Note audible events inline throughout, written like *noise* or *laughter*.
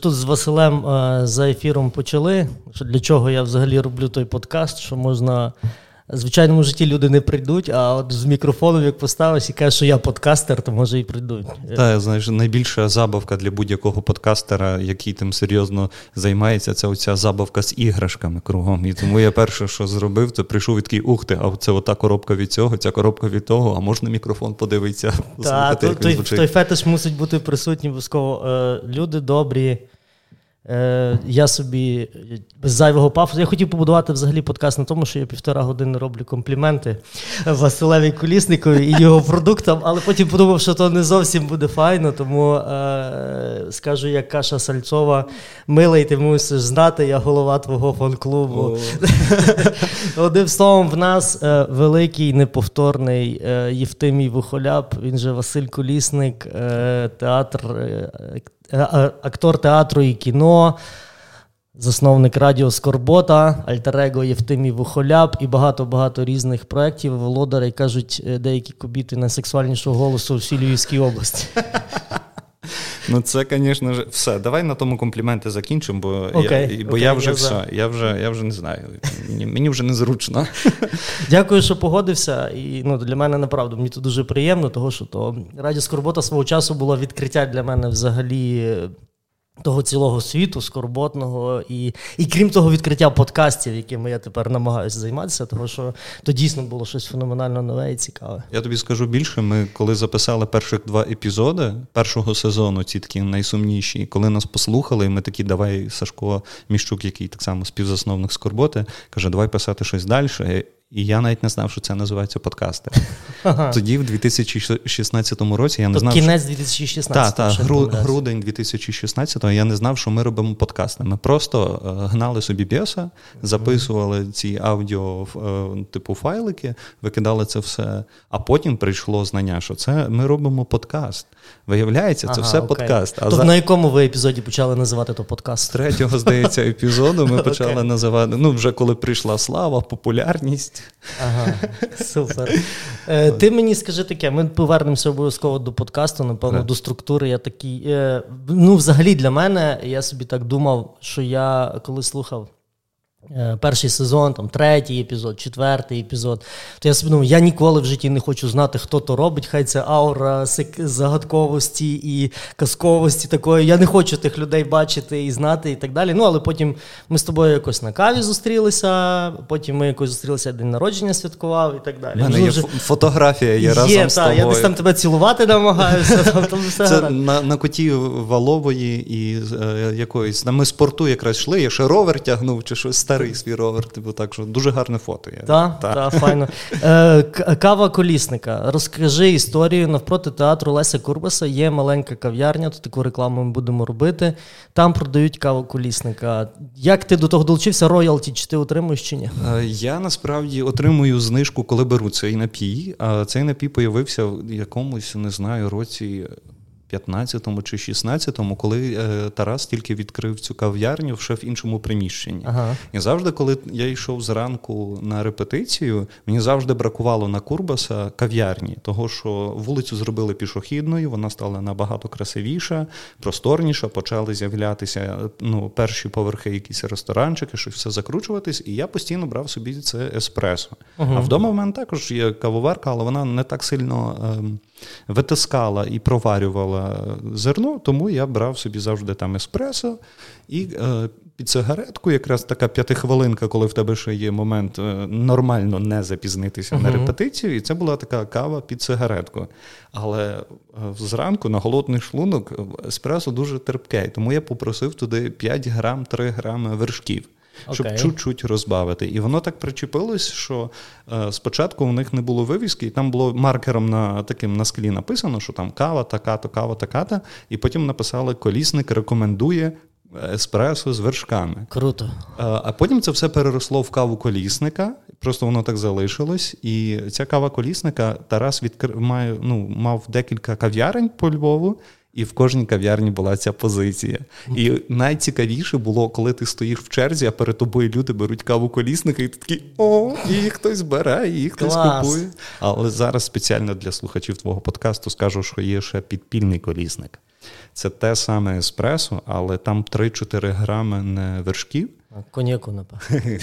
Тут з Василем е, за ефіром почали. Для чого я взагалі роблю той подкаст, що можна. В звичайному житті люди не прийдуть, а от з мікрофоном, як поставиш і кажеш, що я подкастер, то може і прийдуть. Так, знаєш, найбільша забавка для будь-якого подкастера, який тим серйозно займається, це оця забавка з іграшками кругом. І тому я перше, що зробив, то прийшов і такий, ух ти, а це ота коробка від цього, ця коробка від того, а можна мікрофон подивитися. Так, той, той фетиш мусить бути присутній обов'язково. Е, люди добрі. Е, Я собі без зайвого пафосу. Я хотів побудувати взагалі подкаст на тому, що я півтора години роблю компліменти Василеві Колісникові і його продуктам, але потім подумав, що то не зовсім буде файно, тому е, скажу, як Каша Сальцова, милий, ти мусиш знати, я голова твого фан-клубу. *laughs* Одним словом, в нас е, великий неповторний е, Євтимій Вухоляп, він же Василь Колісник, е, театр. Е, Е, актор театру і кіно, засновник радіо Скорбота, Альтерего Євтимій Вухоляп і багато-багато різних проєктів. Володарі кажуть, е, деякі кобіти найсексуальнішого голосу в всій Львівській області. *laughs* Ну, це, звісно ж, все. Давай на тому компліменти закінчимо, бо okay, я бо okay, я вже я все. Я вже я вже не знаю. Мені мені вже незручно. *laughs* Дякую, що погодився. І ну, для мене направду мені це дуже приємно, тому що то Радіо Скорбота свого часу було відкриття для мене взагалі того цілого світу, скорботного, і і крім того, відкриття подкастів, якими я тепер намагаюся займатися, тому що то дійсно було щось феноменально нове і цікаве. Я тобі скажу більше. Ми коли записали перших два епізоди першого сезону, ці такі найсумніші, коли нас послухали, ми такі, давай Сашко Міщук, який так само співзасновник скорботи, каже, давай писати щось далі. І я навіть не знав, що це називається подкасти. *laughs* Ага. Тоді, в 2016 році, я не знав. Кінець 2016 Так, так, гру, грудень 2016-го я не знав, що ми робимо подкасти. Ми просто е, гнали собі біса, записували ці аудіо, е, типу файлики, викидали це все. А потім прийшло знання, що це ми робимо подкаст. Виявляється, це ага, все окей. подкаст. А тобто за... на якому ви епізоді почали називати то подкаст? З третього, здається, епізоду ми *laughs* почали називати. Ну, вже коли прийшла слава, популярність. Ага, *laughs* супер. Е, Ти мені скажи таке: ми повернемося обов'язково до подкасту, напевно, до структури. Я такий. Е, ну, взагалі, для мене, я собі так думав, що я коли слухав. Е, перший сезон, там третій епізод, четвертий епізод. То я собі думаю, я ніколи в житті не хочу знати, хто то робить. Хай це аура загадковості і казковості такої. Я не хочу тих людей бачити і знати, і так далі. Ну, але потім ми з тобою якось на каві зустрілися, потім ми якось зустрілися день народження святкував і так далі. У мене є вже... фотографія, є, є разом та, з тобою. Я десь там тебе цілувати намагаюся. *laughs* Там, там все Це на на коті валової і е, якоїсь. Ми спорту якраз йшли, я ще ровер тягнув чи щось старий свій ровер, типу так що дуже гарне фото. є. Так, так, файно. Е, Кава колісника. Розкажи історію навпроти театру Леся Курбаса. Є маленька кав'ярня, тут таку рекламу ми будемо робити. Там продають каву колісника. Як ти до того долучився? Роялті, чи ти отримуєш чи ні? Е, я насправді отримую знижку, коли беру цей напій. А цей напій появився в якомусь, не знаю, році. 15-му чи 16-му, коли е, Тарас тільки відкрив цю кав'ярню ще в іншому приміщенні. Ага. І завжди, коли я йшов зранку на репетицію, мені завжди бракувало на Курбаса кав'ярні, того що вулицю зробили пішохідною, вона стала набагато красивіша, просторніша, почали з'являтися ну, перші поверхи, якісь ресторанчики, щось все закручуватись, і я постійно брав собі це еспресо. Ага. А вдома в мене також є кавоварка, але вона не так сильно. Е, витискала і проварювала зерно, тому я брав собі завжди там еспресо і е, під сигаретку, якраз така п'ятихвилинка, коли в тебе ще є момент е, нормально не запізнитися uh-huh. на репетицію. І це була така кава під сигаретку. Але е, зранку на голодний шлунок еспресо дуже терпке, тому я попросив туди 5 грам, 3 грами вершків щоб okay. чуть-чуть розбавити. І воно так причепилось, що е, спочатку у них не було вивіски, і там було маркером на таким на склі написано, що там кава, така-то, кава, така-то, і потім написали колісник рекомендує. Еспресо з вершками. Круто. А, е, а потім це все переросло в каву колісника, просто воно так залишилось. І ця кава колісника Тарас відкр... має, ну, мав декілька кав'ярень по Львову, і в кожній кав'ярні була ця позиція. І найцікавіше було, коли ти стоїш в черзі, а перед тобою люди беруть каву колісника, і ти такий о, її хтось бере, її хтось Клас. купує. Але зараз спеціально для слухачів твого подкасту скажу, що є ще підпільний колісник. Це те саме еспресо, але там 3-4 грами не вершків. Коньяку, напевно. *laughs*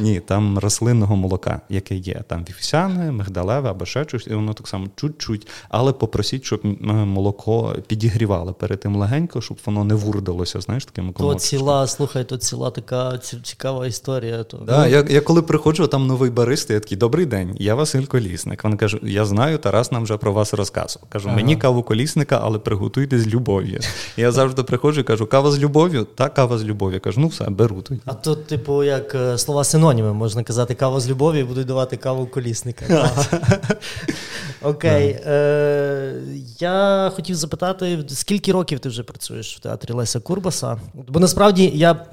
Ні, там рослинного молока, яке є. Там вівсяне, мигдалеве або ще щось, і воно так само чуть-чуть. Але попросіть, щоб молоко підігрівали перед тим легенько, щоб воно не вурдилося. Знаєш, такими То ціла, слухай, то ціла така цікава історія. То... Да, я я коли приходжу, там новий бариста, я такий добрий день, я Василь Колісник. Він каже: Я знаю, Тарас нам вже про вас розказував. Кажу, ага. мені каву колісника, але приготуйте з любов'ю. Я завжди приходжу і кажу, кава з любов'ю, та кава з любов'ю кажу, ну все, беру тоді. А тут, типу, як е, слова синоніми, можна казати, кава з любові і будуть давати каву колісника. *laughs* Окей. Е, Я хотів запитати, скільки років ти вже працюєш в театрі Леся Курбаса? Бо насправді я.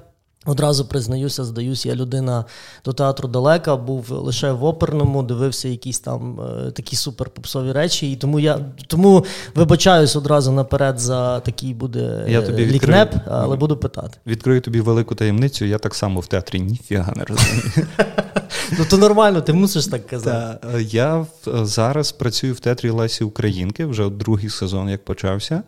Одразу признаюся, здаюсь, я людина до театру далека, був лише в оперному, дивився якісь там е, такі суперпопсові речі. І тому я тому вибачаюсь одразу наперед за такий буде я тобі лікнеп, але буду питати. Відкрию тобі велику таємницю, я так само в театрі ніфіга не розумію. *laughs* Ну то нормально, ти мусиш так казати. Я зараз працюю в театрі Лесі Українки, вже другий сезон як почався.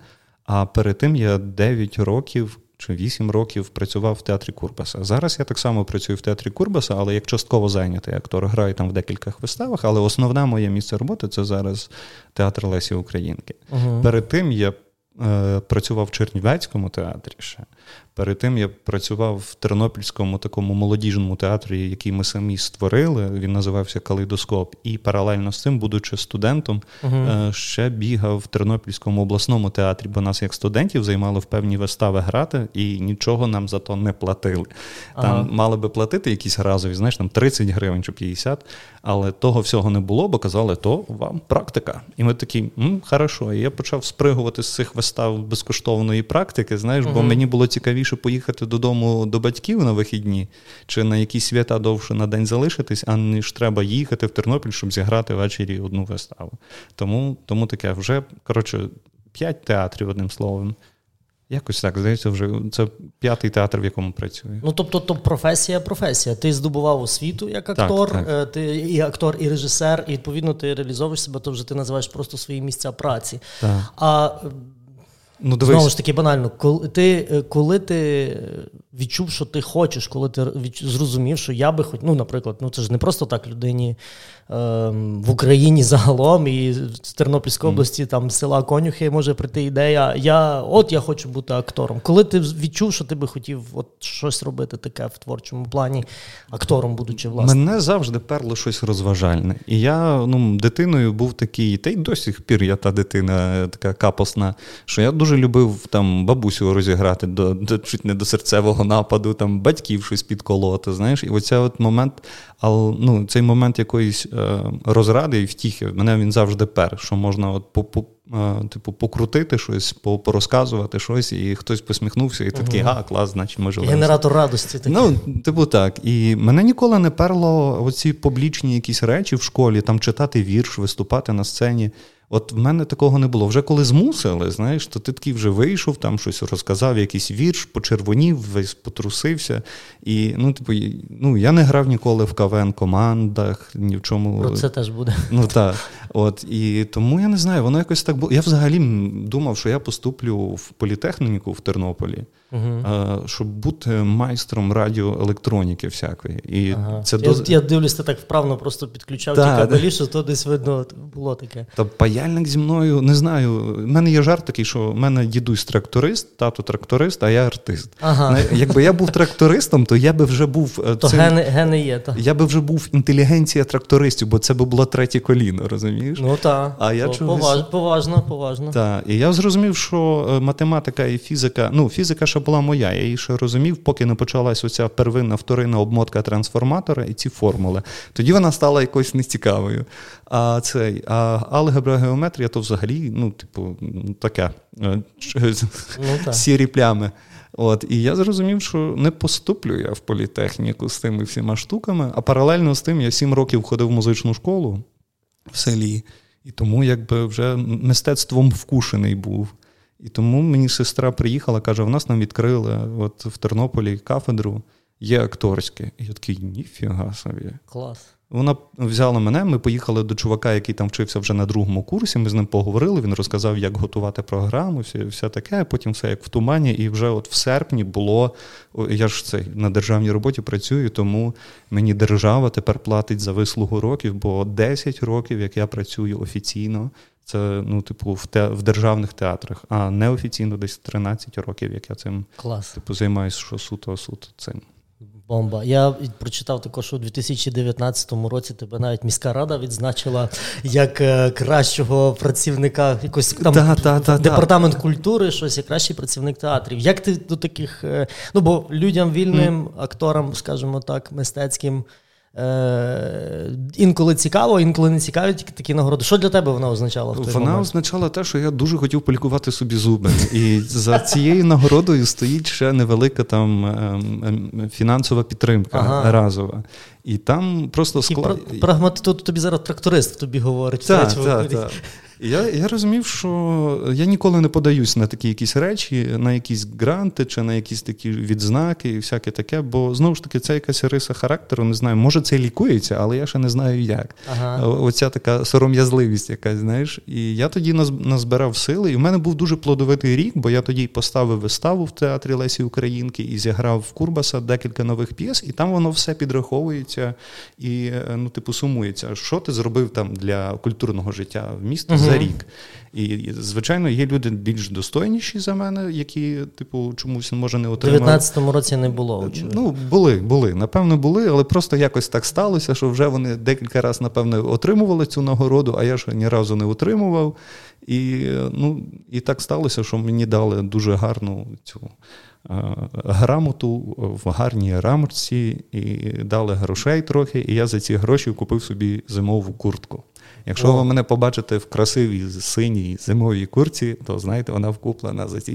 А перед тим я 9 років чи 8 років працював в театрі Курбаса. Зараз я так само працюю в театрі Курбаса, але як частково зайнятий актор, граю там в декількох виставах. Але основне моє місце роботи це зараз театр Лесі Українки. Угу. Перед тим я е, працював в Чернівецькому театрі ще. Перед тим я працював в Тернопільському такому молодіжному театрі, який ми самі створили. Він називався Калейдоскоп. І паралельно з цим, будучи студентом, uh ще бігав в Тернопільському обласному театрі, бо нас, як студентів, займали в певні вистави грати, і нічого нам за то не платили. Там ага. мали би платити якісь разові, знаєш, там 30 гривень чи 50, але того всього не було, бо казали, то вам практика. І ми такі, м, хорошо. І я почав спригувати з цих вистав безкоштовної практики, знаєш, uh бо мені було цікавіше цікавіше поїхати додому до батьків на вихідні чи на якісь свята довше на день залишитись, аніж треба їхати в Тернопіль, щоб зіграти ввечері одну виставу. Тому тому таке вже коротше п'ять театрів, одним словом. Якось так, здається, вже це п'ятий театр, в якому працюю. Ну тобто, то професія, професія. Ти здобував освіту як актор, так, так. Е, ти і актор, і режисер, і відповідно ти реалізовуєш себе, то вже ти називаєш просто свої місця праці. Так. А Ну, дивись. Знову ж таки, банально, коли ти е, коли ти відчув, що ти хочеш, коли ти зрозумів, що я би хоч, ну, наприклад, ну це ж не просто так людині Ем, в Україні загалом і з Тернопільської області, там села Конюхи, може прийти ідея. Я от я хочу бути актором. Коли ти відчув, що ти би хотів от щось робити таке в творчому плані, актором, будучи власне? Мене завжди перло щось розважальне. І я ну, дитиною був такий, та й до сих пір я та дитина така капосна, що я дуже любив там бабусю розіграти до, до чуть не до серцевого нападу, там батьків щось підколоти. Знаєш, і оцей от момент, але ну, цей момент якоїсь. Е, розради і втіхи. Мене він завжди пер, що можна от по, по, е, типу, покрутити щось, порозказувати щось, і хтось посміхнувся, і ти такий, а, клас, значить ми живемо. Генератор радості. такий. Ну, типу так. І мене ніколи не перло оці публічні якісь речі в школі, там читати вірш, виступати на сцені. От в мене такого не було. Вже коли змусили, знаєш, то ти такий вже вийшов, там щось розказав, якийсь вірш, почервонів, весь потрусився. І ну, типу, ну я не грав ніколи в КВН командах, ні в чому. Про це теж буде. Ну так. От і тому я не знаю, воно якось так було. Я взагалі думав, що я поступлю в політехніку в Тернополі, uh щоб бути майстром радіоелектроніки всякої. І ага. це Я доз... я дивлюсь, ти так вправно просто підключав ті кабелі, що то десь видно було таке. Та паяльник зі мною не знаю. У мене є жарт такий, що в мене дідусь тракторист, тато тракторист, а я артист. Ага. Якби я був трактористом, то я би вже був е, то цим... гени, гени є. То. Я би вже був інтелігенція трактористів, бо це би було третє коліно, розумієш? Ну так. А я чогось... Поважно, поважно. Так. І я зрозумів, що е, математика і фізика, ну, фізика ще була моя. Я її ще розумів, поки не почалась оця первинна вторинна обмотка трансформатора і ці формули. Тоді вона стала якось нецікавою. А цей, а алгебра геометрія то взагалі, ну, типу, таке е, ну, *laughs* сірі плями. От, І я зрозумів, що не поступлю я в політехніку з тими всіма штуками, а паралельно з тим я сім років ходив в музичну школу в селі, і тому якби вже мистецтвом вкушений був. І тому мені сестра приїхала, каже: в нас нам відкрили от в Тернополі кафедру, є акторське. І я такий, ніфіга собі. Клас. Вона взяла мене, ми поїхали до чувака, який там вчився вже на другому курсі. Ми з ним поговорили. Він розказав, як готувати програму, все, все таке. Потім все як в тумані. І вже от в серпні було. Я ж це на державній роботі працюю, тому мені держава тепер платить за вислугу років, бо 10 років, як я працюю офіційно. Це, ну, типу, в те, в державних театрах, а неофіційно десь 13 років, як я цим Клас. типу, займаюся, що суто суто цим. Бомба. Я прочитав також, що у 2019 році тебе навіть міська рада відзначила як е, кращого працівника якось там да, да, да, департамент культури, щось як кращий працівник театрів. Як ти до таких, е, ну бо людям вільним, акторам, скажімо так, мистецьким. Е, Інколи цікаво, інколи не цікаві тільки такі нагороди. Що для тебе вона означала? в той Вона момент? означала те, що я дуже хотів полікувати собі зуби. І за цією нагородою стоїть ще невелика там ем, ем, фінансова підтримка ага. разова. І там просто склад... Прагмати, тут тобі зараз тракторист тобі говорить. Так, так, так. Я я розумів, що я ніколи не подаюсь на такі якісь речі, на якісь гранти чи на якісь такі відзнаки і всяке таке, бо знову ж таки це якась риса характеру, не знаю. Може, це лікується, але я ще не знаю як. Ага. Оця така сором'язливість, якась, знаєш. І я тоді назбирав сили, і в мене був дуже плодовитий рік, бо я тоді поставив виставу в театрі Лесі Українки і зіграв в Курбаса декілька нових п'єс, і там воно все підраховується і е, ну, типу, сумується. Що ти зробив там для культурного життя в місті? За рік. І, звичайно, є люди більш достойніші за мене, які, типу, чомусь може не отримали. У 19-му році не було. Очевидно. Ну, були, були. Напевно, були, але просто якось так сталося, що вже вони декілька разів, напевно, отримували цю нагороду, а я ж ні разу не отримував. І ну, і так сталося, що мені дали дуже гарну цю. Грамоту в гарній рамочці і дали грошей трохи, і я за ці гроші купив собі зимову куртку. Якщо О. ви мене побачите в красивій синій зимовій курці, то знаєте, вона вкуплена за ці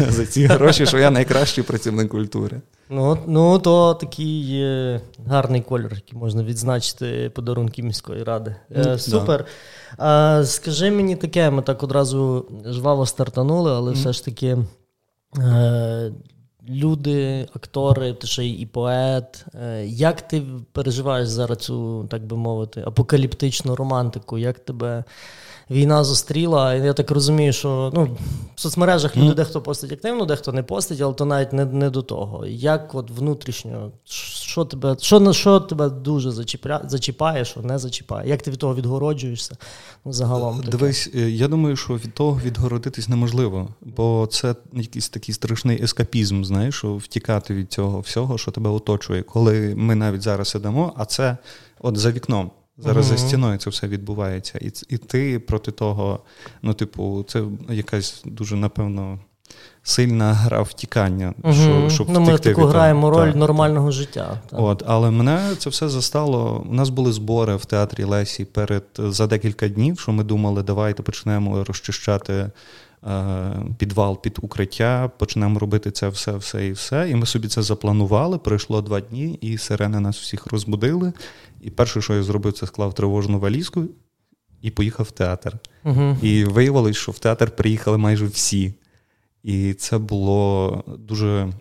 е, за ці гроші, що я найкращий працівник культури. Ну, ну то такий гарний кольор, який можна відзначити подарунки міської ради. Е, Супер. Да. А, Скажи мені таке, ми так одразу жваво стартанули, але mm. все ж таки. Е, люди, актори, ти ще і поет. Е, як ти переживаєш зараз цю, так би мовити, апокаліптичну романтику? Як тебе війна зустріла. Я так розумію, що ну, в соцмережах люди дехто постить активно, дехто не постить, але то навіть не не до того. Як от внутрішньо, що тебе що, що тебе дуже зачіпля, зачіпає, що не зачіпає? Як ти від того відгороджуєшся? Ну, загалом таке. Дивись, е, я думаю, що від того відгородитись неможливо, бо це якийсь такий страшний ескапізм, знаєш, що втікати від цього всього, що тебе оточує, коли ми навіть зараз сидимо, а це от за вікном. Зараз uh-huh. за стіною це все відбувається. І і ти проти того, ну, типу, це якась дуже, напевно, сильна гра втікання. Uh-huh. Що, щоб ну, Ми таку граємо роль так, нормального так. життя. Так. От, Але мене це все застало. У нас були збори в театрі Лесі перед за декілька днів, що ми думали, давайте почнемо розчищати. Е, підвал під укриття, почнемо робити це все, все і все. І ми собі це запланували. Пройшло два дні, і сирени нас всіх розбудили. І перше, що я зробив, це склав тривожну валізку і поїхав в театр. Угу. І виявилось, що в театр приїхали майже всі. І це було дуже.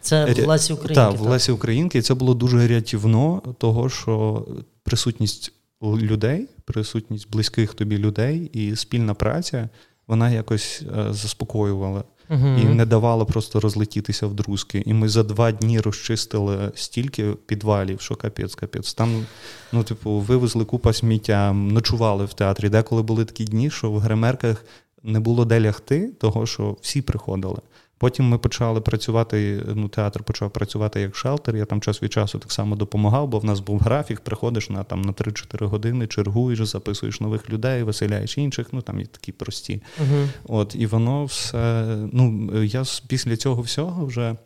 Це в Лесі Українки. Так, в Лесі Українки. І це було дуже рятівно, того, що присутність людей, присутність близьких тобі людей і спільна праця вона якось е, заспокоювала uh і не давало просто розлетітися в друзки. І ми за два дні розчистили стільки підвалів, що капець, капець. Там, ну, типу, вивезли купа сміття, ночували в театрі. Деколи були такі дні, що в гримерках не було де лягти, того що всі приходили. Потім ми почали працювати. Ну, театр почав працювати як шелтер. Я там час від часу так само допомагав, бо в нас був графік. Приходиш на там на 3-4 години, чергуєш, записуєш нових людей, виселяєш інших. Ну там є такі прості. uh От і воно все. Ну я після цього всього вже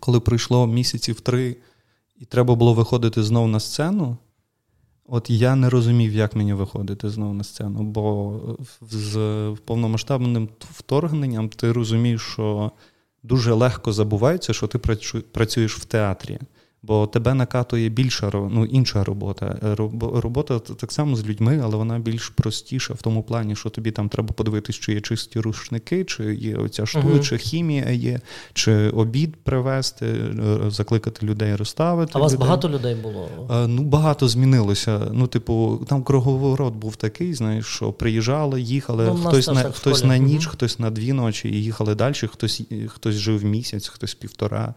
коли пройшло місяців три, і треба було виходити знову на сцену. От я не розумів, як мені виходити знову на сцену, бо з повномасштабним вторгненням ти розумієш, що дуже легко забувається, що ти працюєш в театрі. Бо тебе накатує більша ну, інша робота. Робота так само з людьми, але вона більш простіша в тому плані, що тобі там треба подивитись, чи є чисті рушники, чи є оця штука, uh чи хімія є, чи обід привезти, е, закликати людей розставити. А у вас багато людей було? Ну, багато змінилося. Ну, типу, там круговорот був такий, знаєш, що приїжджали, їхали, ну, хтось на хтось на ніч, uh хтось на дві ночі і їхали далі, хтось хтось жив місяць, хтось півтора.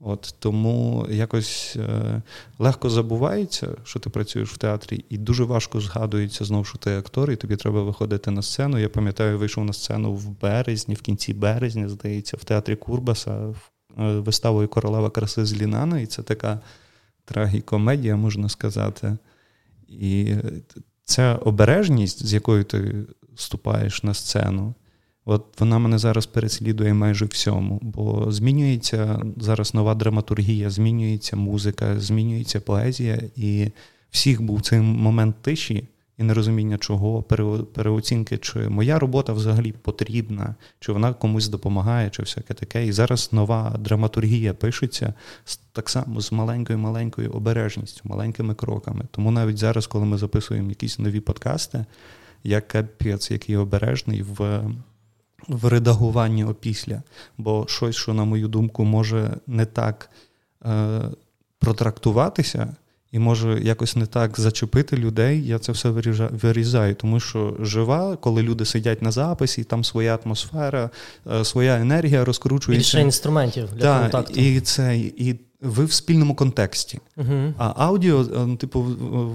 От Тому якось е, легко забувається, що ти працюєш в театрі, і дуже важко згадується знову, що ти актор, і тобі треба виходити на сцену. Я пам'ятаю, вийшов на сцену в березні, в кінці березня, здається, в театрі Курбаса е, виставою Королева краси з Лінана, і це така трагікомедія, можна сказати. І ця обережність, з якою ти вступаєш на сцену. От вона мене зараз переслідує майже всьому, бо змінюється зараз нова драматургія, змінюється музика, змінюється поезія, і всіх був цей момент тиші і нерозуміння чого, переоцінки, чи моя робота взагалі потрібна, чи вона комусь допомагає, чи всяке таке. І зараз нова драматургія пишеться так само з маленькою маленькою обережністю, маленькими кроками. Тому навіть зараз, коли ми записуємо якісь нові подкасти, я капець, який обережний в в редагуванні опісля, бо щось, що, на мою думку, може не так е, протрактуватися і може якось не так зачепити людей, я це все вирізаю. Тому що жива, коли люди сидять на записі, там своя атмосфера, е, своя енергія розкручується. Більше інструментів для да, контакту. І це, і ви в спільному контексті. Uh-huh. А аудіо, е, типу,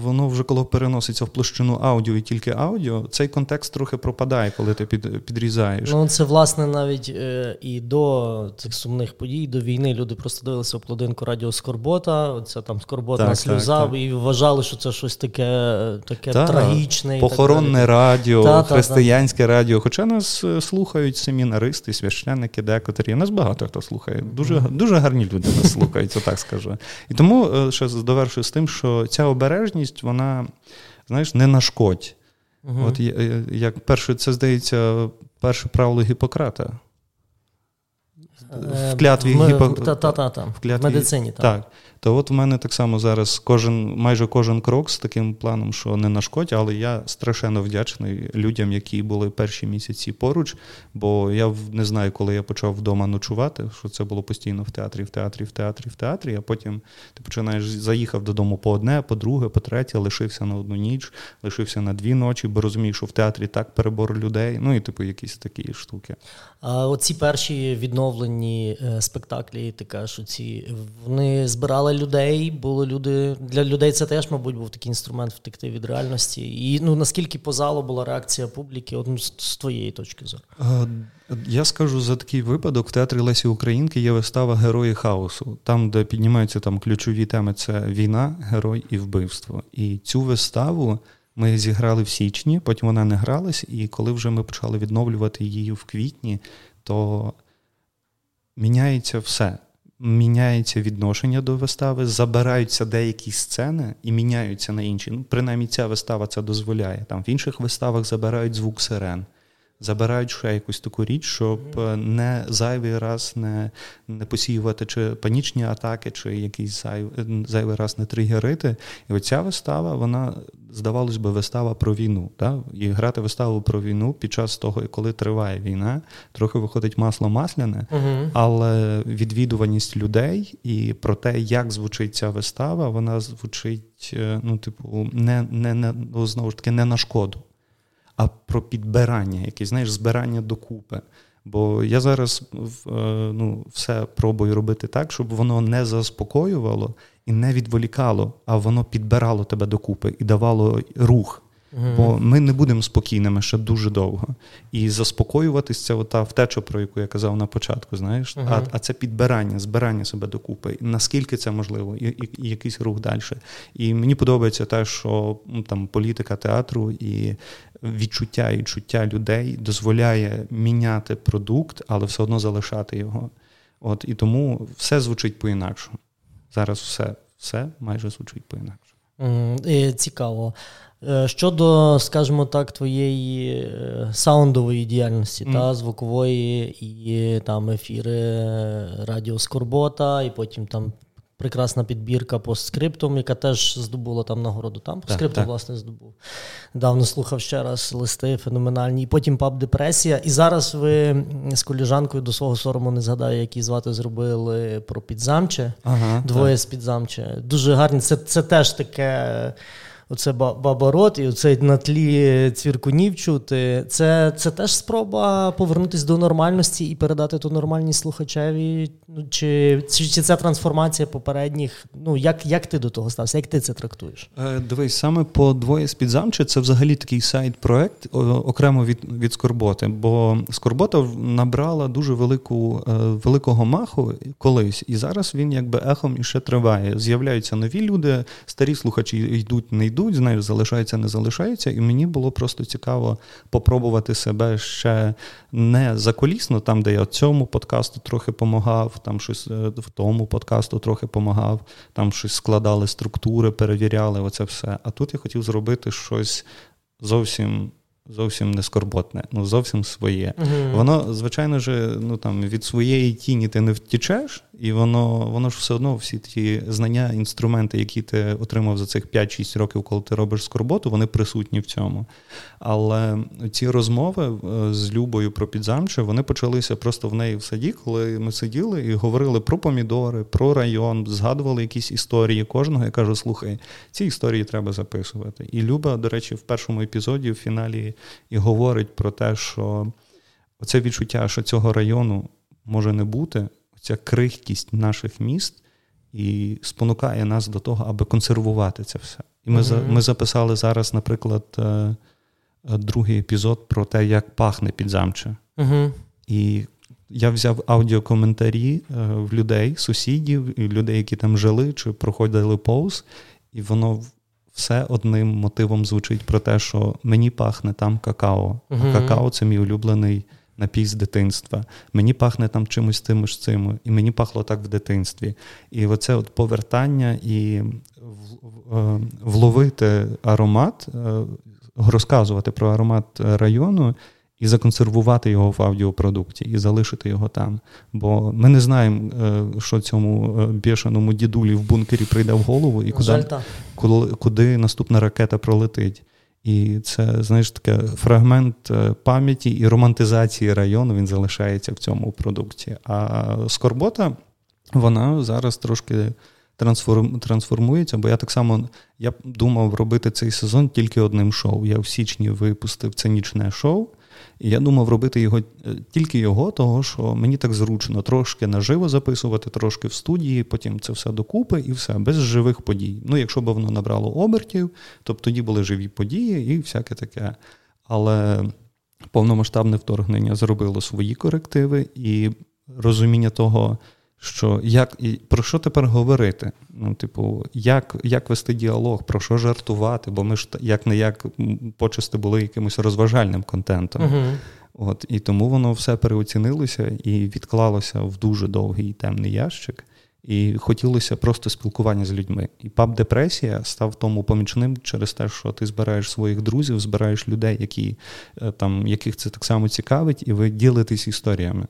воно вже коли переноситься в площину аудіо і тільки аудіо, цей контекст трохи пропадає, коли ти під, підрізаєш. Ну, це, власне, навіть е, і до цих сумних подій, до війни люди просто дивилися плодинку Радіо Скорбота, це там Скорботна так, сльоза, так, так. і вважали, що це щось таке таке трагічне. Похоронне радіо, та, християнське та, радіо. Хоча нас е, слухають семінаристи, священники, декоторі. Нас багато хто слухає. Дуже, uh-huh. Дуже гарні люди нас слухають це так скажу. І тому е, ще довершую з тим, що ця обережність, вона, знаєш, не нашкодь. Угу. От як перше, це здається, перше правило Гіппократа. В е, клятві Гіппо... та, та, та, та. В, клятві... в медицині. Так. так. То от у мене так само зараз кожен, майже кожен крок з таким планом, що не нашкодь, але я страшенно вдячний людям, які були перші місяці поруч. Бо я не знаю, коли я почав вдома ночувати, що це було постійно в театрі, в театрі, в театрі, в театрі. А потім ти починаєш заїхав додому по одне, по друге, по третє, лишився на одну ніч, лишився на дві ночі, бо розумієш, що в театрі так перебор людей. Ну і типу якісь такі штуки. А оці перші відновлені е, спектаклі, ти кажеш, ці вони збирали людей, були люди. Для людей це теж, мабуть, був такий інструмент втекти від реальності. І ну наскільки по залу була реакція публіки, от, ну, з твоєї точки зору? Я скажу за такий випадок: в театрі Лесі Українки є вистава Герої хаосу, там, де піднімаються там ключові теми: це війна, герой і вбивство. І цю виставу. Ми зіграли в січні, потім вона не гралась, і коли вже ми почали відновлювати її в квітні, то міняється все міняється відношення до вистави, забираються деякі сцени і міняються на інші. Ну, Принаймні, ця вистава це дозволяє. Там В інших виставах забирають звук сирен забирають ще якусь таку річ, щоб е, не зайвий раз не не посіювати чи панічні атаки, чи якийсь зайв, зайвий раз не тригерити. І оця вистава, вона, здавалось би, вистава про війну. Да? І грати виставу про війну під час того, коли триває війна, трохи виходить масло масляне, uh але відвідуваність людей і про те, як звучить ця вистава, вона звучить, е, ну, типу, не, не, не знову ж таки не на шкоду а про підбирання, якесь знаєш, збирання докупи. Бо я зараз е, ну, все пробую робити так, щоб воно не заспокоювало і не відволікало, а воно підбирало тебе докупи і давало рух. Бо ми не будемо спокійними ще дуже довго. І заспокоюватись це ота втеча, про яку я казав на початку, знаєш, uh-huh. а а це підбирання, збирання себе докупи. Наскільки це можливо, і, і, і якийсь рух далі. І мені подобається те, що там політика театру і відчуття і чуття людей дозволяє міняти продукт, але все одно залишати його. От І тому все звучить по-інакшому. Зараз все, все майже звучить по-інакшому. Mm, цікаво. Е, щодо, скажімо так, твоєї е, саундової діяльності, mm. та звукової і там ефіри Радіо Скорбота, і потім там прекрасна підбірка по скриптам, яка теж здобула там нагороду. Там по скрипту, власне, здобув. Давно слухав ще раз листи феноменальні. І потім пап депресія. І зараз ви з коліжанкою до свого сорому не згадаю, які звати зробили про підзамче. Ага, Двоє так. з підзамче. Дуже гарні. Це, Це теж таке оце баборот і оцей на тлі цвіркунів чути. Це це теж спроба повернутися до нормальності і передати ту нормальність слухачеві. Ну, Чи чи, чи це трансформація попередніх? Ну як як ти до того стався? Як ти це трактуєш? Е, Дивись, саме по двоє з підзамче це взагалі такий сайт-проект окремо від від Скорботи. Бо Скорбота набрала дуже велику е, великого маху колись, і зараз він якби ехом іще триває. З'являються нові люди, старі слухачі йдуть, не йдуть йдуть, знаєш, залишаються, не залишаються. І мені було просто цікаво попробувати себе ще не заколісно, там, де я цьому подкасту трохи помагав, там щось е, в тому подкасту трохи помагав, там щось складали структури, перевіряли, оце все. А тут я хотів зробити щось зовсім зовсім не скорботне, ну зовсім своє. uh Воно, звичайно ж, ну там від своєї тіні ти не втічеш, і воно воно ж все одно всі ті знання, інструменти, які ти отримав за цих 5-6 років, коли ти робиш скорботу, вони присутні в цьому. Але ці розмови е, з Любою про підзамче, вони почалися просто в неї в саді, коли ми сиділи і говорили про помідори, про район, згадували якісь історії кожного. Я кажу, слухай, ці історії треба записувати. І Люба, до речі, в першому епізоді, в фіналі, і говорить про те, що оце відчуття, що цього району може не бути ця крихкість наших міст і спонукає нас до того, аби консервувати це все. І ми uh-huh. ми записали зараз, наприклад, е, е, другий епізод про те, як пахне підзамче. Uh-huh. І я взяв аудіокоментарі е, в людей, сусідів, і людей, які там жили чи проходили повз, і воно все одним мотивом звучить про те, що мені пахне там какао. Uh-huh. А какао це мій улюблений напій з дитинства. Мені пахне там чимось тим ж цим, і мені пахло так в дитинстві. І оце от повертання і е, вловити аромат, е, розказувати про аромат району. І законсервувати його в аудіопродукті, і залишити його там. Бо ми не знаємо, е, що цьому бішеному дідулі в бункері прийде в голову, і куди, куди, куди наступна ракета пролетить. І це, знаєш, таке фрагмент е, пам'яті і романтизації району він залишається в цьому продукті. А скорбота, вона зараз трошки трансформується, бо я так само я думав робити цей сезон тільки одним шоу. Я в січні випустив цинічне шоу. І я думав робити його е, тільки його, того що мені так зручно трошки наживо записувати, трошки в студії, потім це все докупи і все, без живих подій. Ну, якщо б воно набрало обертів, то б тоді були живі події і всяке таке. Але повномасштабне вторгнення зробило свої корективи і розуміння того, що як і про що тепер говорити? Ну, типу, як як вести діалог, про що жартувати? Бо ми ж як не як почасти були якимось розважальним контентом. uh От і тому воно все переоцінилося і відклалося в дуже довгий темний ящик. І хотілося просто спілкування з людьми. І паб депресія став тому помічним через те, що ти збираєш своїх друзів, збираєш людей, які е, там яких це так само цікавить, і ви ділитесь історіями.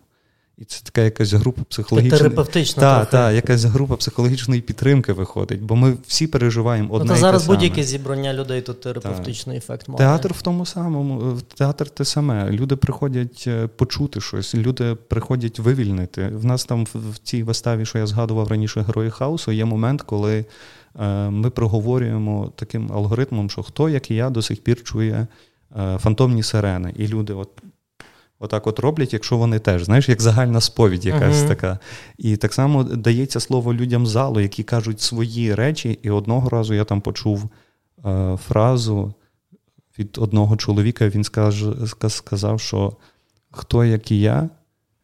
І це така якась група психологічної терапевтична. Та, та, якась група психологічної підтримки виходить, бо ми всі переживаємо одне. Ну, та зараз будь-яке зібрання людей тут терапевтичний та. ефект має. Театр в тому самому, театр те саме. Люди приходять е, почути щось, люди приходять вивільнити. В нас там в цій виставі, що я згадував раніше, герої хаосу, є момент, коли е, ми проговорюємо таким алгоритмом, що хто, як і я, до сих пір чує е, фантомні сирени. І люди, от Отак от роблять, якщо вони теж, знаєш, як загальна сповідь якась uh-huh. така. І так само дається слово людям залу, які кажуть свої речі. І одного разу я там почув е, фразу від одного чоловіка, він скаж, сказав, що хто, як і я,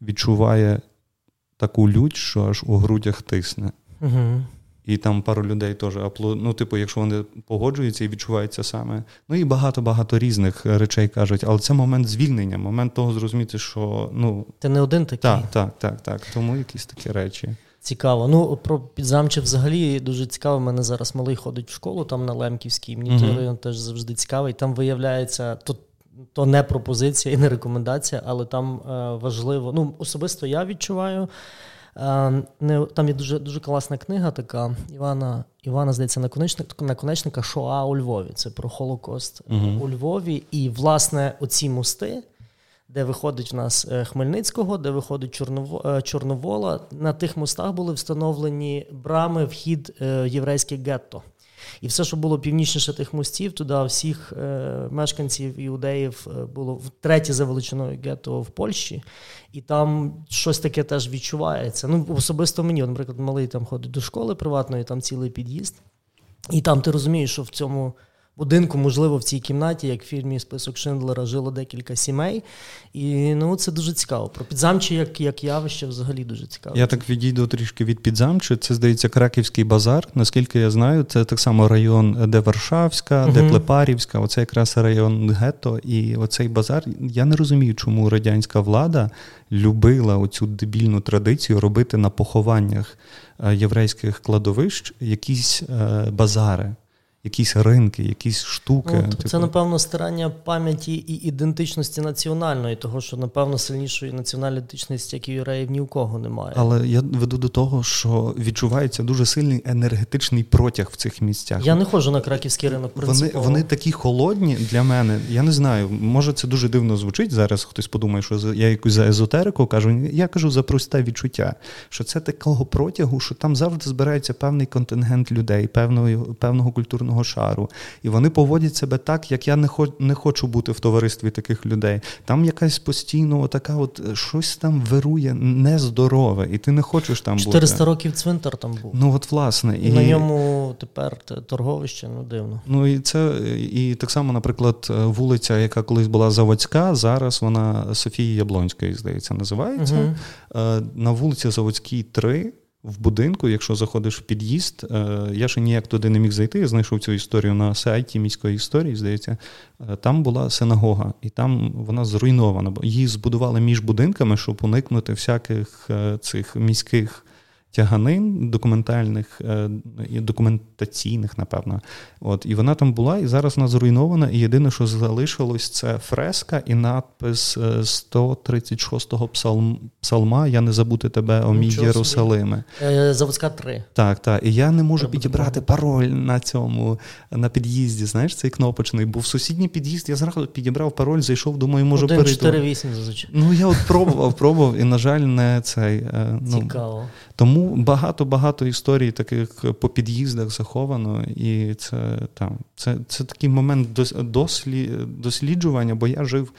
відчуває таку лють, що аж у грудях тисне. Uh-huh. І там пару людей теж аплодують, ну, типу, якщо вони погоджуються і відчуваються саме. Ну і багато-багато різних речей кажуть, але це момент звільнення, момент того зрозуміти, що ну. Ти не один такий. Так, так, так, так. Тому якісь такі речі. Цікаво. Ну, про підзамче взагалі дуже цікаво. У мене зараз малий ходить в школу там на Лемківській. Мені той район теж завжди цікавий. Там виявляється, то, то не пропозиція і не рекомендація, але там е, важливо. Ну, особисто я відчуваю. Там є дуже дуже класна книга, така Івана, Івана здається, наконечника, наконечника Шоа у Львові. Це про Холокост угу. у Львові. І, власне, оці мости, де виходить в нас е, Хмельницького, де виходить Чорново, Чорновола, на тих мостах були встановлені брами вхід єврейське гетто. І все, що було північніше тих мостів, туди всіх е, мешканців іудеїв е, було втретє за величиною гетто в Польщі, і там щось таке теж відчувається. Ну, особисто мені, наприклад, малий там ходить до школи приватної, там цілий під'їзд, і там ти розумієш, що в цьому будинку, можливо, в цій кімнаті, як в фільмі Список Шиндлера, жило декілька сімей. І ну, це дуже цікаво. Про підзамчі як як явище взагалі дуже цікаво. Я так відійду трішки від підзамчі. Це здається Краківський базар. Наскільки я знаю, це так само район, де Варшавська, де Клепарівська. Оце якраз район гетто. І оцей базар. Я не розумію, чому радянська влада любила оцю дебільну традицію робити на похованнях е, єврейських кладовищ якісь е, базари якісь ринки, якісь штуки. Ну, типу. Це, напевно, старання пам'яті і ідентичності національної, того, що, напевно, сильнішої національної ідентичності, як і юреїв, ні у кого немає. Але я веду до того, що відчувається дуже сильний енергетичний протяг в цих місцях. Я не ходжу на краківський ринок. Вони вони такі холодні для мене. Я не знаю, може це дуже дивно звучить. Зараз хтось подумає, що я якусь за езотерику кажу. Я кажу за просте відчуття, що це такого протягу, що там завжди збирається певний контингент людей, певного певного культурного культурного шару. І вони поводять себе так, як я не хочу, не хочу бути в товаристві таких людей. Там якась постійно така от е, щось там вирує нездорове, і ти не хочеш там 400 бути. 400 років цвинтар там був. Ну от власне. І, і на ньому тепер торговище, ну дивно. Ну і це і так само, наприклад, е, вулиця, яка колись була Заводська, зараз вона Софії Яблонської, здається, називається. Угу. На вулиці Заводській, 3 в будинку, якщо заходиш в під'їзд, е, я ще ніяк туди не міг зайти. Я знайшов цю історію на сайті міської історії. Здається, е, там була синагога, і там вона зруйнована. Її збудували між будинками, щоб уникнути всяких е, цих міських тяганин документальних е, і документаційних, напевно. От, І вона там була, і зараз вона зруйнована. І єдине, що залишилось, це фреска і надпис 136-го е, псалм, псалма Я не забути тебе, о мій Єрусалиме. Е, заводська 3. Так, так. І я не можу Треба підібрати пароль на цьому на під'їзді. Знаєш, цей кнопочний. Бо в сусідній під'їзд я зразу підібрав пароль, зайшов, думаю, можу перейти. 4-8 зазвичай. Ну я от пробував, пробував, і, на жаль, не цей. Ну, Цікаво. Тому багато-багато історій таких по під'їздах заховано, і це там це, це такий момент дослі, досліджування, бо я жив.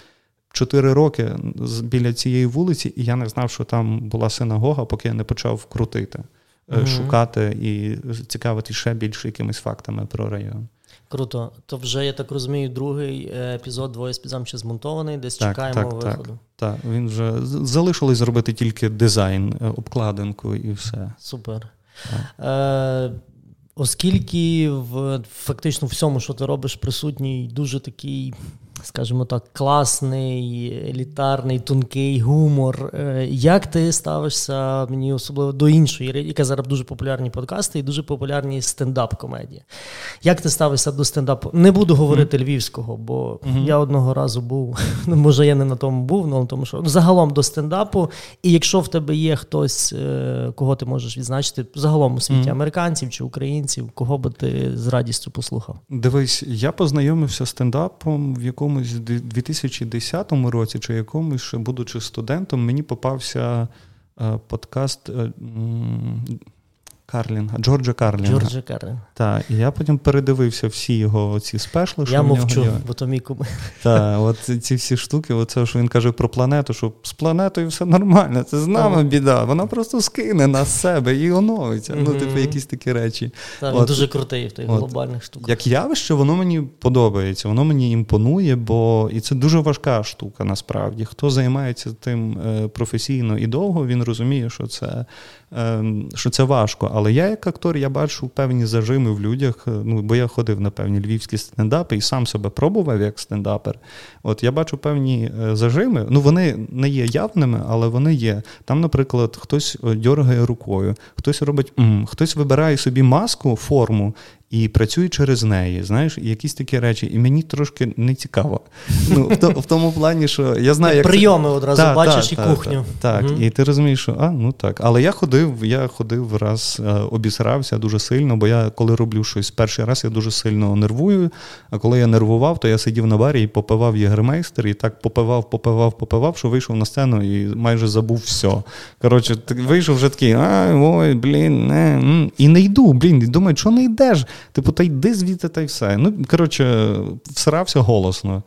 Чотири роки біля цієї вулиці, і я не знав, що там була синагога, поки я не почав крутити, mm-hmm. шукати і цікавити ще більше якимись фактами про район. Круто. То вже, я так розумію, другий е, епізод двоє спізам ще змонтований, десь так, чекаємо так, виходу. Так, так, він вже залишилось зробити тільки дизайн, е, обкладинку і все. Супер. Е, Оскільки в фактично всьому, що ти робиш, присутній дуже такий скажімо так, класний, елітарний, тонкий гумор. Е, як ти ставишся мені особливо до іншої, яка зараз дуже популярні подкасти і дуже популярні стендап-комедії? Як ти ставишся до стендапу? Не буду говорити mm. львівського, бо mm-hmm. я одного разу був, *laughs* ну, може, я не на тому був, але тому що загалом до стендапу. І якщо в тебе є хтось, е, кого ти можеш відзначити, загалом у світі mm. американців чи українців, кого би ти з радістю послухав? Дивись, я познайомився з стендапом, в якому якомусь 2010 році, чи якомусь, ще будучи студентом, мені попався е, подкаст е, Карлінга, Джорджа Карлінга. Джорджа Карлінга. Так, і я потім передивився всі його ці спешли. Я мовчу, бо то мій кум. Так, от ці всі штуки, оце, що він каже про планету, що з планетою все нормально, це з нами ага. біда. Вона просто скине на себе і оновиться. Mm-hmm. Ну, типу, якісь такі речі. Так, він дуже крутий в тих от, глобальних штуках. Як явище, воно мені подобається, воно мені імпонує, бо і це дуже важка штука насправді. Хто займається тим е, професійно і довго, він розуміє, що це Ем, що це важко. Але я, як актор, я бачу певні зажими в людях. Е, ну, бо я ходив на певні львівські стендапи і сам себе пробував як стендапер. От я бачу певні е, зажими. Ну вони не є явними, але вони є. Там, наприклад, хтось е, дьоргає рукою, хтось робить м, хтось вибирає собі маску, форму і працюю через неї. Знаєш, якісь такі речі, і мені трошки не цікаво. Ну, В, в тому плані, що я знаю, як прийоми це... одразу та, бачиш та, і та, кухню. Так, угу. і ти розумієш, що а, ну так. Але я ходив, я ходив раз, е, обісрався дуже сильно, бо я коли роблю щось перший раз, я дуже сильно нервую. А коли я нервував, то я сидів на барі і попивав єгермейстер, і так попивав, попивав, попивав, що вийшов на сцену і майже забув все. Коротше, вийшов вже такий, а ой, блін, не. І не йду, блін, і думаю, що не йдеш? Типу, та йди звідти, та й все. Ну, коротше, всрався голосно.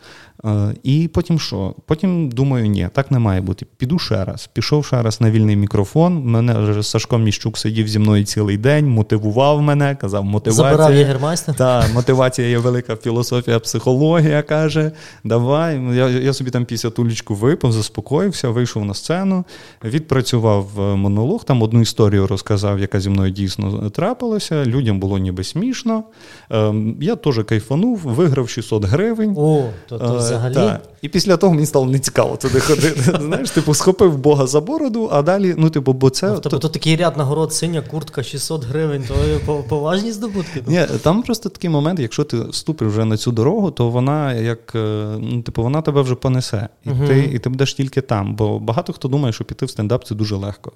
Е, і потім що? Потім думаю, ні, так не має бути. Піду ще раз. Пішов ще раз на вільний мікрофон. Мене вже Сашко Міщук сидів зі мною цілий день, мотивував мене, казав, мотивація. Забирав єгермайстер? Так, мотивація є велика філософія, психологія каже. Давай. Я я собі там після тулічку випив, заспокоївся, вийшов на сцену, відпрацював е, монолог, там одну історію розказав, яка зі мною дійсно трапилася. Людям було ніби смішно. Ем, я теж кайфанув, виграв 600 гривень. О, то, то е, взагалі. Та. І після того мені стало нецікаво туди ходити. *laughs* Знаєш, типу, схопив Бога за бороду, а далі, ну, типу, бо це. Ну, тобто то... такий ряд нагород, синя куртка, 600 гривень, то поважні здобутки. Ні, Там просто такий момент, якщо ти ступиш вже на цю дорогу, то вона як е, ну, типу, вона тебе вже понесе. І uh ти і ти будеш тільки там. Бо багато хто думає, що піти в стендап це дуже легко.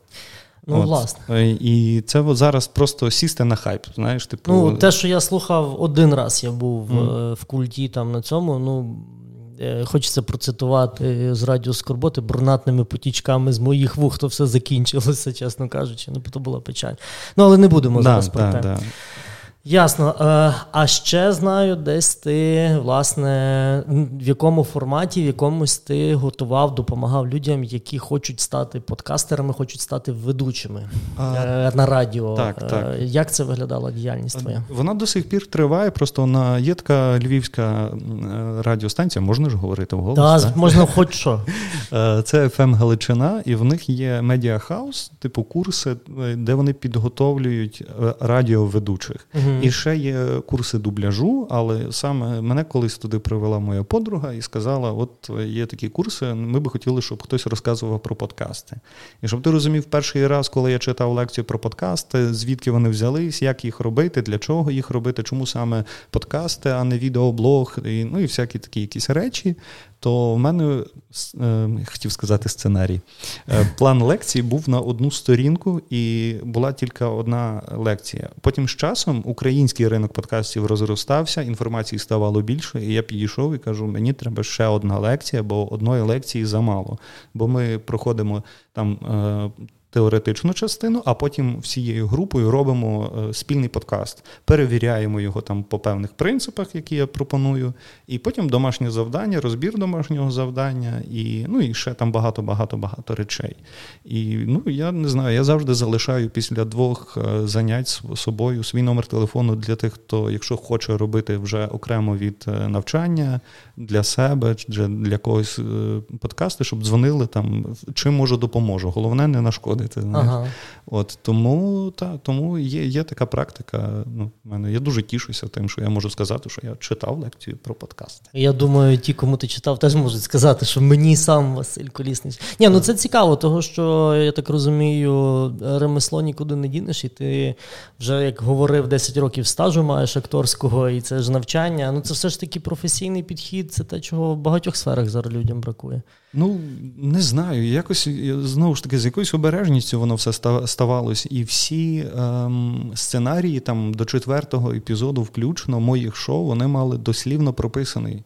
Ну, от. власне. Е, і це от зараз просто сісти на хайп. знаєш, типу... Ну, Те, що я слухав один раз, я був mm. в культі там на цьому. ну... Е, хочеться процитувати з радіо Скорботи брунатними потічками з моїх вух, то все закінчилося, чесно кажучи. Ну, то була печаль. Ну, але не будемо да, зараз про да, те. Да. Ясно. Е, а ще знаю, десь ти, власне, в якому форматі, в якомусь ти готував, допомагав людям, які хочуть стати подкастерами, хочуть стати ведучими а, е, на радіо. Так, е, так. Як це виглядала діяльність твоя? Вона до сих пір триває. Просто на є така львівська радіостанція, можна ж говорити вголос? Так, так? можна *laughs* хоч що. Це FM Галичина, і в них є медіахаус, типу курси, де вони підготовлюють радіоведучих. Угу. І ще є курси дубляжу, але саме мене колись туди привела моя подруга і сказала: от є такі курси, ми би хотіли, щоб хтось розказував про подкасти. І щоб ти розумів, перший раз, коли я читав лекцію про подкасти, звідки вони взялись, як їх робити, для чого їх робити, чому саме подкасти, а не відеоблог, і, ну і всякі такі якісь речі то в мене е, хотів сказати сценарій. Е, план лекції був на одну сторінку, і була тільки одна лекція. Потім з часом український ринок подкастів розростався, інформації ставало більше, і я підійшов і кажу: мені треба ще одна лекція, бо одної лекції замало. Бо ми проходимо там. Теоретичну частину, а потім всією групою робимо е, спільний подкаст, перевіряємо його там по певних принципах, які я пропоную, і потім домашнє завдання, розбір домашнього завдання, і ну і ще там багато-багато багато речей. І ну я не знаю, я завжди залишаю після двох е, занять з собою свій номер телефону для тих, хто, якщо хоче робити вже окремо від е, навчання для себе чи для когось подкасти, щоб дзвонили там, чим можу допоможу. Головне не нашкодити виходити. Ага. От Тому та, тому є є така практика. Ну, в мене Я дуже тішуся тим, що я можу сказати, що я читав лекцію про подкасти. Я думаю, ті, кому ти читав, теж можуть сказати, що мені сам Василь Колісний. Ні, ну це цікаво, того що я так розумію, ремесло нікуди не дінеш, і ти вже як говорив, 10 років стажу маєш акторського, і це ж навчання. Ну це все ж таки професійний підхід, це те, чого в багатьох сферах зараз людям бракує. Ну не знаю. Якось знову ж таки з якоюсь обережністю воно все ставалось. І всі ем, сценарії там до четвертого епізоду, включно моїх шоу, вони мали дослівно прописаний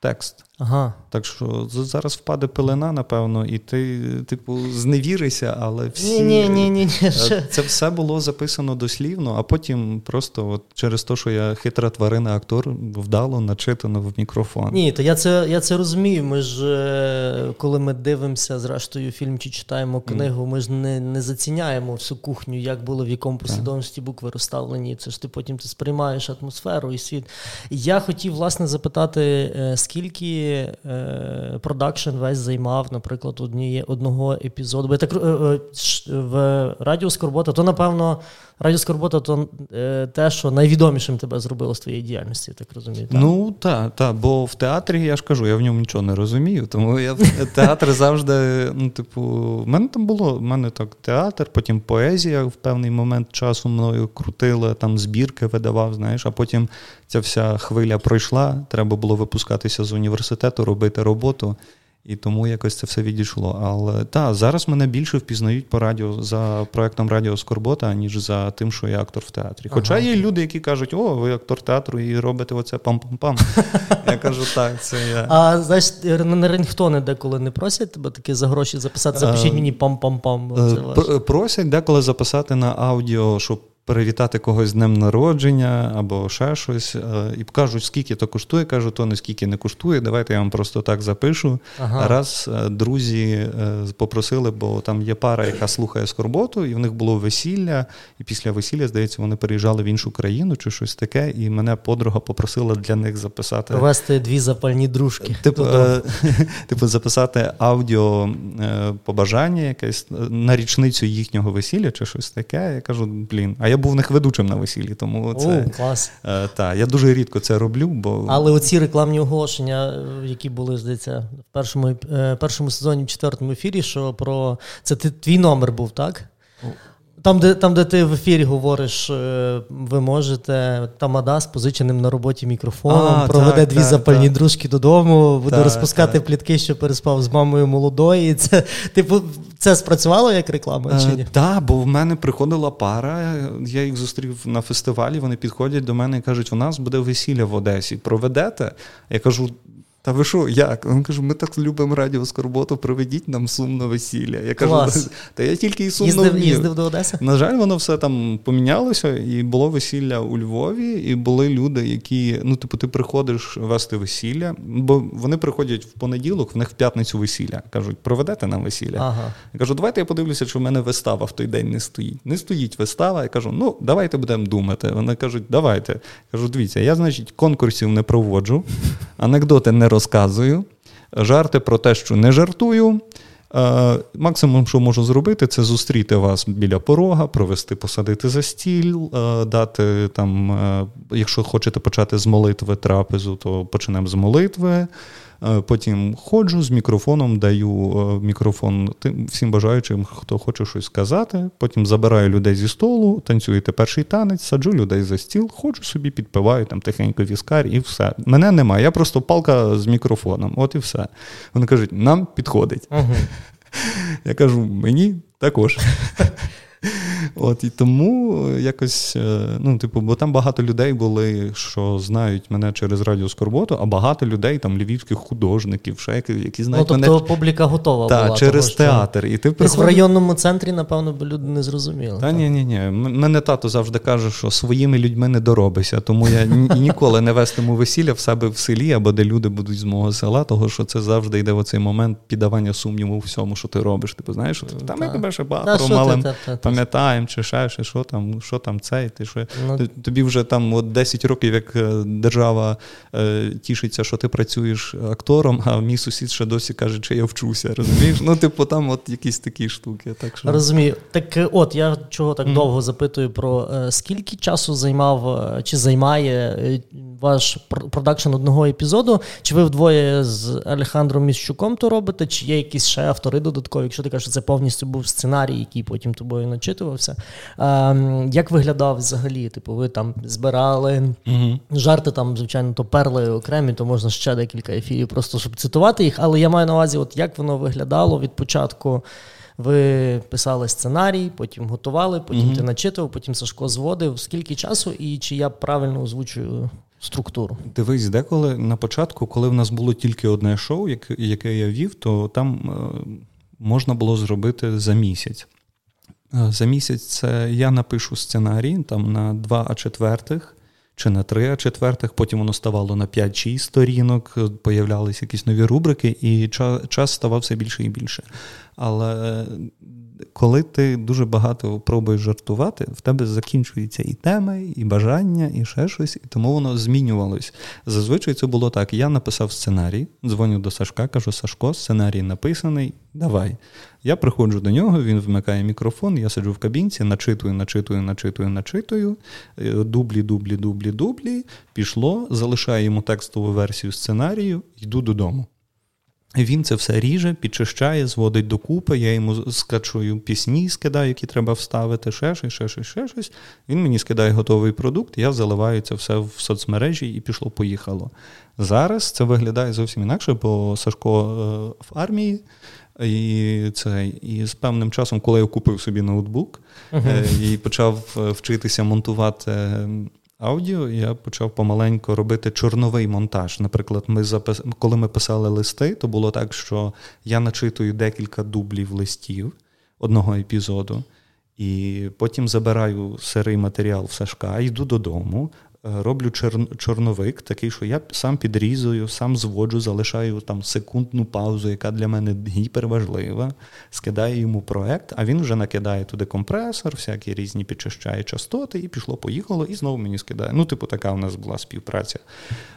текст. Ага. Так що зараз впаде пелена, напевно, і ти, типу, зневіришся, але всі ні, ні, ні, ні, е, це все було записано дослівно, а потім просто от через те, що я хитра тварина, актор вдало начитано в мікрофон. Ні, то я це я це розумію. Ми ж е, коли ми дивимося, зрештою, фільм чи читаємо книгу, ми ж не не заціняємо всю кухню, як було в якому послідовності букви розставлені. Це ж ти потім ти сприймаєш атмосферу і світ. Я хотів власне запитати, е, скільки. Скільки продакшн весь займав, наприклад, одніє, одного епізоду. Бо я так в Радіо Скорбота, то напевно. Радіо Скорбота то е, те, що найвідомішим тебе зробило з твоєї діяльності, так розумію. Так? Ну так, та, бо в театрі я ж кажу, я в ньому нічого не розумію. Тому я театр завжди, ну, типу, в мене там було, в мене так театр, потім поезія в певний момент часу мною крутила, там збірки видавав, знаєш, а потім ця вся хвиля пройшла, треба було випускатися з університету, робити роботу. І тому якось це все відійшло. Але так, зараз мене більше впізнають по радіо за проектом Радіо Скорбота, ніж за тим, що я актор в театрі. Хоча ага. є люди, які кажуть, о, ви актор театру і робите оце пам-пам-пам. *laughs* Я кажу, так, це я. А знаєш, на рингтони деколи не просять тебе таки за гроші записати, запишіть мені пам-пам-пам. Е, просять деколи записати на аудіо, щоб перевітати когось з днем народження або ще щось. Е, і кажуть, скільки то коштує. Кажу, то не скільки не коштує. Давайте я вам просто так запишу. Ага. Раз е, друзі е, попросили, бо там є пара, яка слухає скорботу, і в них було весілля. І після весілля, здається, вони переїжджали в іншу країну чи щось таке. І мене подруга попросила для них записати. Провести дві запальні дружки. Типу, *laughs* типу записати аудіо побажання якесь на річницю їхнього весілля чи щось таке. Я кажу, блін. а я був в них ведучим на весіллі, тому це О, клас. Е, та, я дуже рідко це роблю. бо... Але оці рекламні оголошення, які були, здається, в першому е, першому сезоні, в четвертому ефірі, що про це ти твій номер був, так? Там, де там, де ти в ефірі говориш, е, ви можете тамада з позиченим на роботі мікрофоном, а, проведе так, дві так, запальні так. дружки додому, буде розпускати плітки, що переспав з мамою молодої. Це типу, це спрацювало як реклама? чи ні? Так, бо в мене приходила пара. Я їх зустрів на фестивалі. Вони підходять до мене і кажуть: у нас буде весілля в Одесі. Проведете? Я кажу. Та ви що, як? Він каже, ми так любимо радіо Скорботу, проведіть нам сумно весілля. Я кажу, Клас. *laughs* та я тільки і сумно їздив, їздив до Одеси. На жаль, воно все там помінялося, і було весілля у Львові, і були люди, які, ну, типу, ти приходиш вести весілля, бо вони приходять в понеділок, в них в п'ятницю весілля. Кажуть, проведете нам весілля. Ага. Я кажу, давайте я подивлюся, чи в мене вистава в той день не стоїть. Не стоїть вистава. Я кажу, ну давайте будемо думати. Вони кажуть, давайте. Я кажу, дивіться, я, значить, конкурсів не проводжу, *laughs* анекдоти не розказую, жарти про те, що не жартую. Е, максимум, що можу зробити, це зустріти вас біля порога, провести, посадити за стіл, е, дати там, е, якщо хочете почати з молитви трапезу, то почнемо з молитви. Е, потім ходжу з мікрофоном, даю е, мікрофон тим всім бажаючим, хто хоче щось сказати. Потім забираю людей зі столу, танцюєте перший танець, саджу людей за стіл, ходжу собі, підпиваю там тихенько віскар і все. Мене немає. Я просто палка з мікрофоном. От і все. Вони кажуть, нам підходить. Угу. Я кажу, мені також. *laughs* *laughs* От І тому якось, е, ну, типу, бо там багато людей були, що знають мене через Радіо Скорботу, а багато людей, там львівських художників, ще які, які знають ну, тобто мене. публіка готова та, була. через того, театр. І ти приходиш... В районному центрі, напевно, б люди не зрозуміли. Та ні, ні, ні. Мене тато завжди каже, що своїми людьми не доробися, тому я *laughs* ніколи не вестиму весілля в себе в селі або де люди будуть з мого села, того що це завжди йде в оцей момент піддавання сумніву у всьому, що ти робиш. Типу, знаєш, там ми тебе ще багато малим пам'ятаємо чи ще, чи що там, що там цей, ти що ну, тобі вже там от 10 років, як е, держава е, тішиться, що ти працюєш актором, а мій сусід ще досі каже, чи я вчуся. Розумієш? Ну, типу, там от якісь такі штуки. Так що... Розумію. Так е, от я чого так mm. довго запитую про е, скільки часу займав чи займає ваш продакшн одного епізоду? Чи ви вдвоє з Алехандром Міщуком то робите, чи є якісь ще автори додаткові? Якщо ти кажеш, що це повністю був сценарій, який потім тобою начитувався? Ем, як виглядав взагалі? Типу, ви там збирали угу. жарти, там, звичайно, то перли окремі, то можна ще декілька ефірів, просто щоб цитувати їх. Але я маю на увазі, от як воно виглядало від початку. Ви писали сценарій, потім готували, потім mm ти начитував, потім Сашко зводив. Скільки часу і чи я правильно озвучую структуру? Дивись, деколи на початку, коли в нас було тільки одне шоу, яке я вів, то там е, можна було зробити за місяць. Е, за місяць це я напишу сценарій там на 2 а четвертих чи на 3 а четвертих, потім воно ставало на 5-6 сторінок, е, появлялися якісь нові рубрики, і час ставав все більше і більше. Але коли ти дуже багато пробуєш жартувати, в тебе закінчуються і теми, і бажання, і ще щось, і тому воно змінювалось. Зазвичай це було так: я написав сценарій, дзвоню до Сашка, кажу: Сашко, сценарій написаний, давай. Я приходжу до нього, він вмикає мікрофон, я сиджу в кабінці, начитую, начитую, начитую, начитую, е, дублі, дублі, дублі, дублі. Пішло, залишаю йому текстову версію сценарію, йду додому. Він це все ріже, підчищає, зводить докупи, я йому скачую пісні, скидаю, які треба вставити, ще щось, ще щось, ще щось. Він мені скидає готовий продукт, я заливаю це все в соцмережі і пішло-поїхало. Зараз це виглядає зовсім інакше, бо Сашко е, в армії. І це і з певним часом, коли я купив собі ноутбук uh-huh. і почав е, вчитися монтувати аудіо, я почав помаленько робити чорновий монтаж. Наприклад, ми запис... коли ми писали листи, то було так, що я начитую декілька дублів листів одного епізоду, і потім забираю сирий матеріал в Сашка, йду додому, роблю чор- чорновик, такий, що я сам підрізую, сам зводжу, залишаю там секундну паузу, яка для мене гіперважлива, скидаю йому проект, а він вже накидає туди компресор, всякі різні підчищає частоти, і пішло-поїхало, і знову мені скидає. Ну, типу, така у нас була співпраця.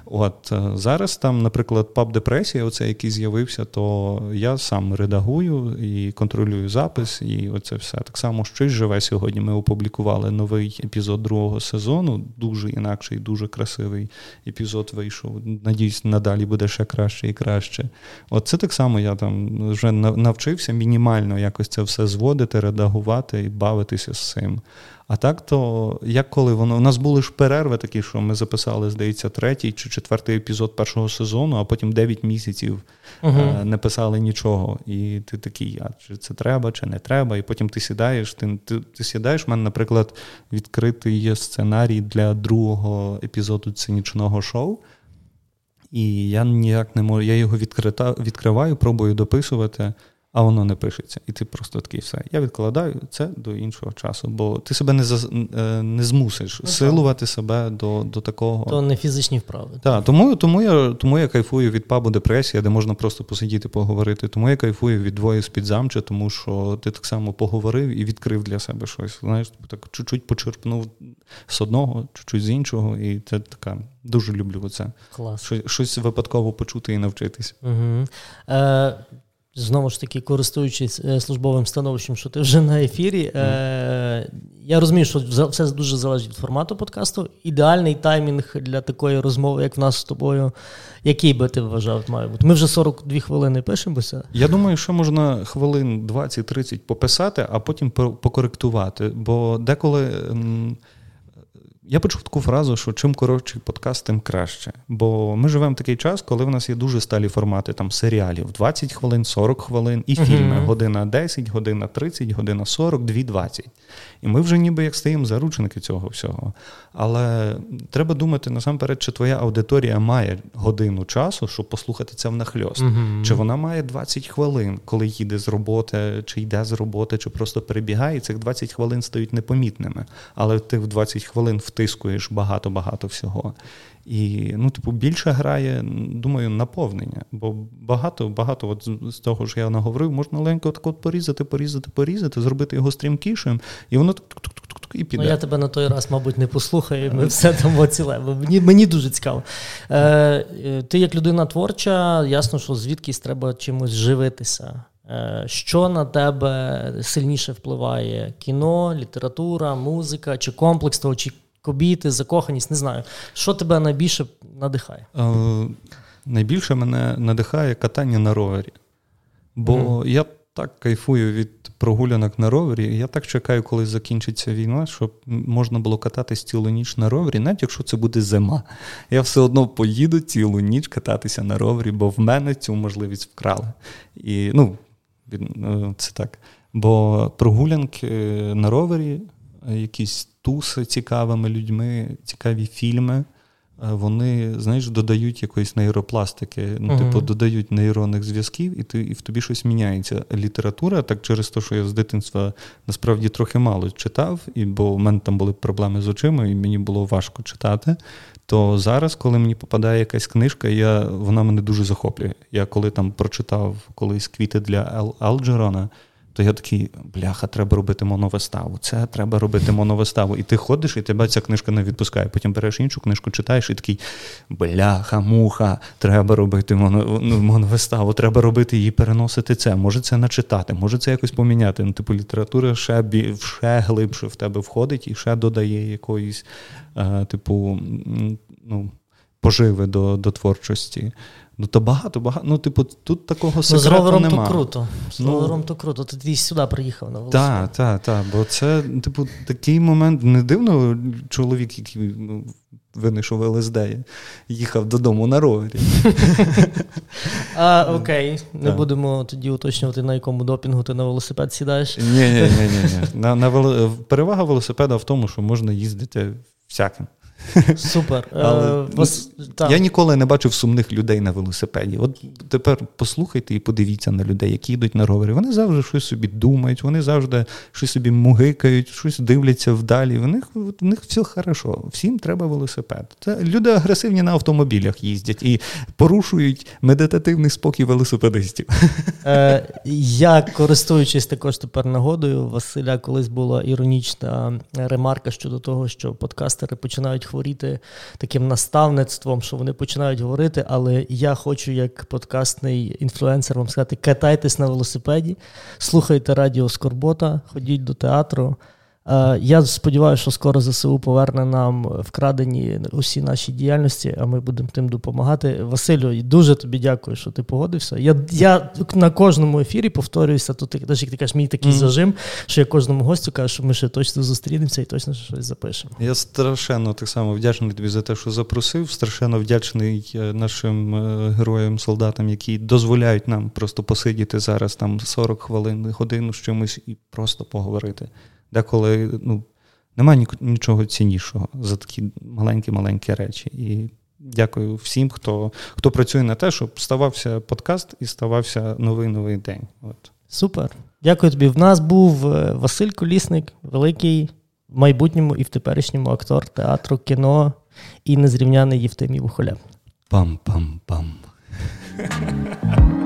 От е, зараз там, наприклад, паб депресія, оце який з'явився, то я сам редагую і контролюю запис, і оце все. Так само щось живе сьогодні. Ми опублікували новий епізод другого сезону, дуже інакше інакший, дуже красивий епізод вийшов. Надіюсь, надалі буде ще краще і краще. От це так само я там вже навчився мінімально якось це все зводити, редагувати і бавитися з цим. А так, то як коли воно у нас були ж перерви такі, що ми записали, здається, третій чи четвертий епізод першого сезону, а потім дев'ять місяців uh не писали нічого. І ти такий, а чи це треба, чи не треба. І потім ти сідаєш. Ти ти, ти сідаєш. У мене, наприклад, відкритий є сценарій для другого епізоду цинічного шоу. І я ніяк не можу. Я його відкрита, відкриваю, пробую дописувати а воно не пишеться. І ти просто такий все. Я відкладаю це до іншого часу, бо ти себе не заз... Е, не змусиш ну, силувати себе до до такого. То не фізичні вправи. Так, тому тому, я тому я кайфую від пабу депресія, де можна просто посидіти, поговорити. Тому я кайфую від двоє з під замча, тому що ти так само поговорив і відкрив для себе щось. Знаєш, так чуть-чуть почерпнув з одного, чуть-чуть з іншого, і це така. Дуже люблю це. Клас. Щось випадково почути і навчитись. Угу. Е, Знову ж таки, користуючись е, службовим становищем, що ти вже на ефірі. Mm. Е, Я розумію, що все дуже залежить від формату подкасту. Ідеальний таймінг для такої розмови, як в нас з тобою, який би ти вважав, має бути? Ми вже 42 хвилини пишемося. Я думаю, що можна хвилин 20-30 пописати, а потім покоректувати. Бо деколи. Я почув таку фразу, що чим коротший подкаст, тим краще. Бо ми живемо в такий час, коли в нас є дуже сталі формати там серіалів 20 хвилин, 40 хвилин, і фільми uh-huh. година 10, година 30, година 40, 2.20. І ми вже ніби як стаємо заручники цього всього. Але треба думати насамперед, чи твоя аудиторія має годину часу, щоб послухати це внахльост. Uh-huh. Чи вона має 20 хвилин, коли їде з роботи, чи йде з роботи, чи просто перебігає, і цих 20 хвилин стають непомітними. Але ти в 20 хвилин втискуєш багато-багато всього. І ну, типу, більше грає, думаю, наповнення. Бо багато багато от з того, що я наговорив, можна легенько так от порізати, порізати, порізати, зробити його стрімкішим, і воно і піде. Ну, Я тебе на той раз, мабуть, не послухаю, ми все там ціле. Мені мені дуже цікаво. Е, е, Ти як людина творча, ясно, що звідкись треба чимось живитися. Е, Що на тебе сильніше впливає? Кіно, література, музика, чи комплекс того, чи кобіти, закоханість, не знаю. Що тебе найбільше надихає? Е, найбільше мене надихає катання на ровері. Бо mm. я так кайфую від прогулянок на ровері. Я так чекаю, коли закінчиться війна, щоб можна було кататись цілу ніч на ровері, навіть якщо це буде зима. Я все одно поїду цілу ніч кататися на ровері, бо в мене цю можливість вкрали. І, ну, е, це так. Бо прогулянки на ровері, якісь туси цікавими людьми, цікаві фільми. Е, вони, знаєш, додають якоїсь нейропластики, ну, uh-huh. типу, додають нейронних зв'язків, і ти, і в тобі щось міняється. Література, так через те, що я з дитинства насправді трохи мало читав, і, бо в мене там були проблеми з очима, і мені було важко читати. То зараз, коли мені попадає якась книжка, я, вона мене дуже захоплює. Я коли там прочитав колись квіти для Алджерона, то я такий, бляха, треба робити моновиставу. Це треба робити моновиставу. І ти ходиш, і тебе ця книжка не відпускає. Потім береш іншу книжку, читаєш, і такий бляха, муха, треба робити ну, моновиставу, треба робити її, переносити це. Може це начитати, може це якось поміняти. Ну, типу, література ще ще глибше в тебе входить і ще додає якоїсь, е, типу, ну, поживи до, до творчості. Ну, то багато, багато. Ну, типу, тут такого секрету Ну, з ровером нема. то круто. З ну, ровером то круто. Ти, ти сюди приїхав на велосипеді. Так, так, так. Бо це, типу, такий момент. Не дивно, чоловік, який ну, винайшов ЛСД, їхав додому на ровері. *laughs* А, Окей, не будемо тоді уточнювати, на якому допінгу ти на велосипед сідаєш. Ні, ні, ні, ні. *laughs* Перевага велосипеда в тому, що можна їздити всяким. Супер. *laughs* Але, е, Вас, Я ніколи не бачив сумних людей на велосипеді. От тепер послухайте і подивіться на людей, які йдуть на ровері. Вони завжди щось собі думають, вони завжди щось собі мугикають, щось дивляться вдалі. В них в них все хорошо. Всім треба велосипед. Це люди агресивні на автомобілях їздять і порушують медитативний спокій велосипедистів. Е, *laughs* Я користуючись також тепер нагодою, Василя колись була іронічна ремарка щодо того, що подкастери починають хворіти таким наставництвом, що вони починають говорити. Але я хочу, як подкастний інфлюенсер, вам сказати: катайтесь на велосипеді, слухайте радіо Скорбота, ходіть до театру. Е, я сподіваюся, що скоро ЗСУ поверне нам вкрадені усі наші діяльності, а ми будемо тим допомагати. Василю, дуже тобі дякую, що ти погодився. Я я на кожному ефірі повторююся, тут навіть як ти кажеш, мій такий mm-hmm. зажим, що я кожному гостю кажу, що ми ще точно зустрінемося і точно щось запишемо. Я страшенно так само вдячний тобі за те, що запросив. Страшенно вдячний е, нашим е, героям, солдатам, які дозволяють нам просто посидіти зараз там 40 хвилин, годину з чимось і просто поговорити деколи ну, немає нічого ціннішого за такі маленькі-маленькі речі. І дякую всім, хто хто працює на те, щоб ставався подкаст і ставався новий новий день. От. Супер. Дякую тобі. В нас був е, Василь Колісник, великий в майбутньому і в теперішньому актор театру, кіно і незрівняний Євтимій Вухоля. Пам-пам-пам. *laughs*